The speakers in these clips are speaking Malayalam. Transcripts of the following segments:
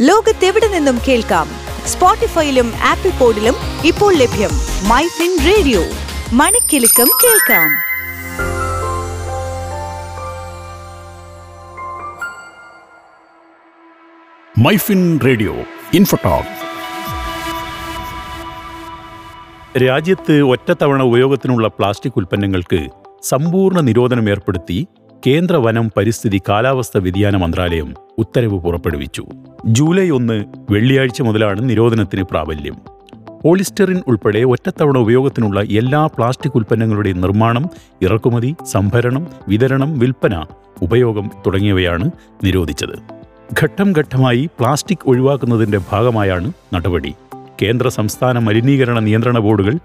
ലോകത്തെവിടെ നിന്നും കേൾക്കാം? സ്പോട്ടിഫൈയിലും ആപ്പിൾ പോഡിലും ഇപ്പോൾ ലഭ്യം മൈ ഫിൻ റേഡിയോ. മണിക്കെലക്കം കേൾക്കാം. മൈഫിൻ റേഡിയോ ഇൻഫോടോക്ക് രാജ്യത്ത് ഒറ്റത്തവണ ഉപയോഗത്തിനുള്ള പ്ലാസ്റ്റിക് ഉൽപ്പന്നങ്ങൾക്ക് സമ്പൂർണ നിരോധനം ഏർപ്പെടുത്തി കേന്ദ്ര വനം പരിസ്ഥിതി കാലാവസ്ഥ വ്യതിയാന മന്ത്രാലയം ഉത്തരവ് പുറപ്പെടുവിച്ചു. ജൂലൈ ഒന്ന് വെള്ളിയാഴ്ച മുതലാണ് നിരോധനത്തിന് പ്രാബല്യം. പോളിസ്റ്ററിൻ ഉൾപ്പെടെ ഒറ്റത്തവണ ഉപയോഗത്തിനുള്ള എല്ലാ പ്ലാസ്റ്റിക് ഉൽപ്പന്നങ്ങളുടെയും നിർമ്മാണം ഇറക്കുമതി സംഭരണം വിതരണം വിൽപ്പന ഉപയോഗം തുടങ്ങിയവയാണ് നിരോധിച്ചത്. ഘട്ടം ഘട്ടമായി പ്ലാസ്റ്റിക് ഒഴിവാക്കുന്നതിന്റെ ഭാഗമായാണ് നടപടി. കേന്ദ്ര സംസ്ഥാന മലിനീകരണ നിയന്ത്രണ ബോർഡുകൾ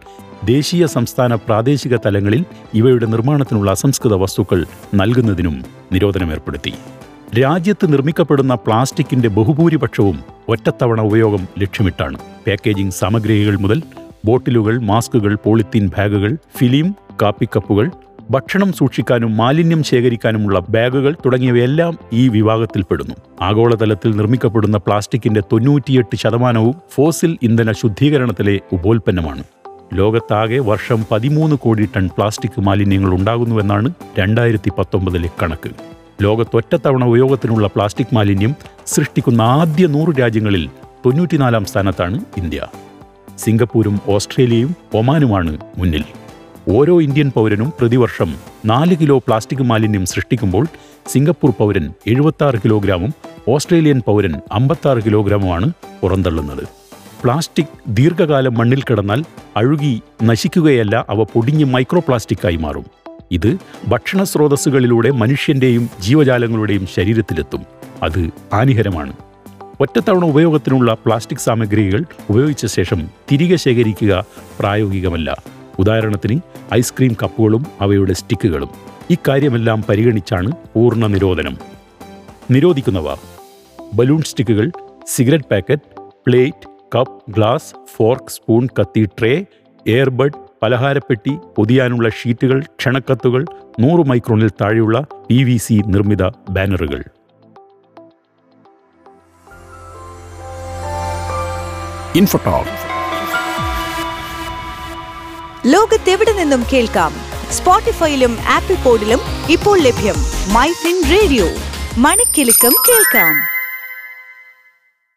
ദേശീയ സംസ്ഥാന പ്രാദേശിക തലങ്ങളിൽ ഇവയുടെ നിർമ്മാണത്തിനുള്ള അസംസ്കൃത വസ്തുക്കൾ നൽകുന്നതിനും നിരോധനം ഏർപ്പെടുത്തി രാജ്യത്ത് നിർമ്മിക്കപ്പെടുന്ന പ്ലാസ്റ്റിക്കിന്റെ ബഹുഭൂരിപക്ഷവും ഒറ്റത്തവണ ഉപയോഗം ലക്ഷ്യമിട്ടാണ്. പാക്കേജിംഗ് സാമഗ്രികൾ മുതൽ ബോട്ടിലുകൾ മാസ്കുകൾ പോളിത്തീൻ ബാഗുകൾ ഫിലിം കാപ്പിക്കപ്പുകൾ ഭക്ഷണം സൂക്ഷിക്കാനും മാലിന്യം ശേഖരിക്കാനുമുള്ള ബാഗുകൾ തുടങ്ങിയവയെല്ലാം ഈ വിഭാഗത്തിൽപ്പെടുന്നു ആഗോളതലത്തിൽ നിർമ്മിക്കപ്പെടുന്ന പ്ലാസ്റ്റിക്കിന്റെ തൊണ്ണൂറ്റിയെട്ട് ശതമാനവും ഫോസിൽ ഇന്ധന ശുദ്ധീകരണത്തിലെ ഉപോൽപ്പന്നമാണ്. ലോകത്താകെ വർഷം പതിമൂന്ന് കോടി ടൺ പ്ലാസ്റ്റിക് മാലിന്യങ്ങൾ ഉണ്ടാകുന്നുവെന്നാണ് രണ്ടായിരത്തി പത്തൊമ്പതിലെ കണക്ക്. ലോകത്തൊറ്റത്തവണ ഉപയോഗത്തിനുള്ള പ്ലാസ്റ്റിക് മാലിന്യം സൃഷ്ടിക്കുന്ന ആദ്യ നൂറ് രാജ്യങ്ങളിൽ തൊണ്ണൂറ്റിനാലാം സ്ഥാനത്താണ് ഇന്ത്യ. സിംഗപ്പൂരും ഓസ്ട്രേലിയയും ഒമാനുമാണ് മുന്നിൽ. ഓരോ ഇന്ത്യൻ പൗരനും പ്രതിവർഷം നാല് കിലോ പ്ലാസ്റ്റിക് മാലിന്യം സൃഷ്ടിക്കുമ്പോൾ സിംഗപ്പൂർ പൗരൻ എഴുപത്താറ് കിലോഗ്രാമും ഓസ്ട്രേലിയൻ പൗരൻ അമ്പത്താറ് കിലോഗ്രാമുമാണ് പുറന്തള്ളുന്നത്. പ്ലാസ്റ്റിക് ദീർഘകാലം മണ്ണിൽ കിടന്നാൽ അഴുകി നശിക്കുകയല്ല അവ പൊടിഞ്ഞ് മൈക്രോ പ്ലാസ്റ്റിക്കായി മാറും. ഇത് ഭക്ഷണ സ്രോതസ്സുകളിലൂടെ മനുഷ്യന്റെയും ജീവജാലങ്ങളുടെയും ശരീരത്തിലെത്തും. അത് ഹാനികരമാണ്. ഒറ്റത്തവണ ഉപയോഗത്തിനുള്ള പ്ലാസ്റ്റിക് സാമഗ്രികൾ ഉപയോഗിച്ച ശേഷം തിരികെ ശേഖരിക്കുക പ്രായോഗികമല്ല. ഉദാഹരണത്തിന് ഐസ്ക്രീം കപ്പുകളും അവയുടെ സ്റ്റിക്കുകളും. ഇക്കാര്യമെല്ലാം പരിഗണിച്ചാണ് പൂർണ നിരോധനം. നിരോധിക്കുന്നവ. ബലൂൺ സ്റ്റിക്കുകൾ cigarette packet plate cup glass fork spoon കത്തി ട്രേ എയർബഡ് പലഹാരപ്പെട്ടി പൊതിയാനുള്ള ഷീറ്റുകൾ ക്ഷണക്കത്തുകൾ നൂറ് മൈക്രോണിൽ താഴെയുള്ള പി വി സി നിർമ്മിത ബാനറുകൾ. ഇൻഫോടോക് ലോകത്തെവിടെ നിന്നും കേൾക്കാം? സ്പോട്ടിഫൈയിലും ആപ്പിൾ പോഡിലും ഇപ്പോൾ ലഭ്യം മൈ ഫിൻ റേഡിയോ. മണിക്കെലക്കം കേൾക്കാം.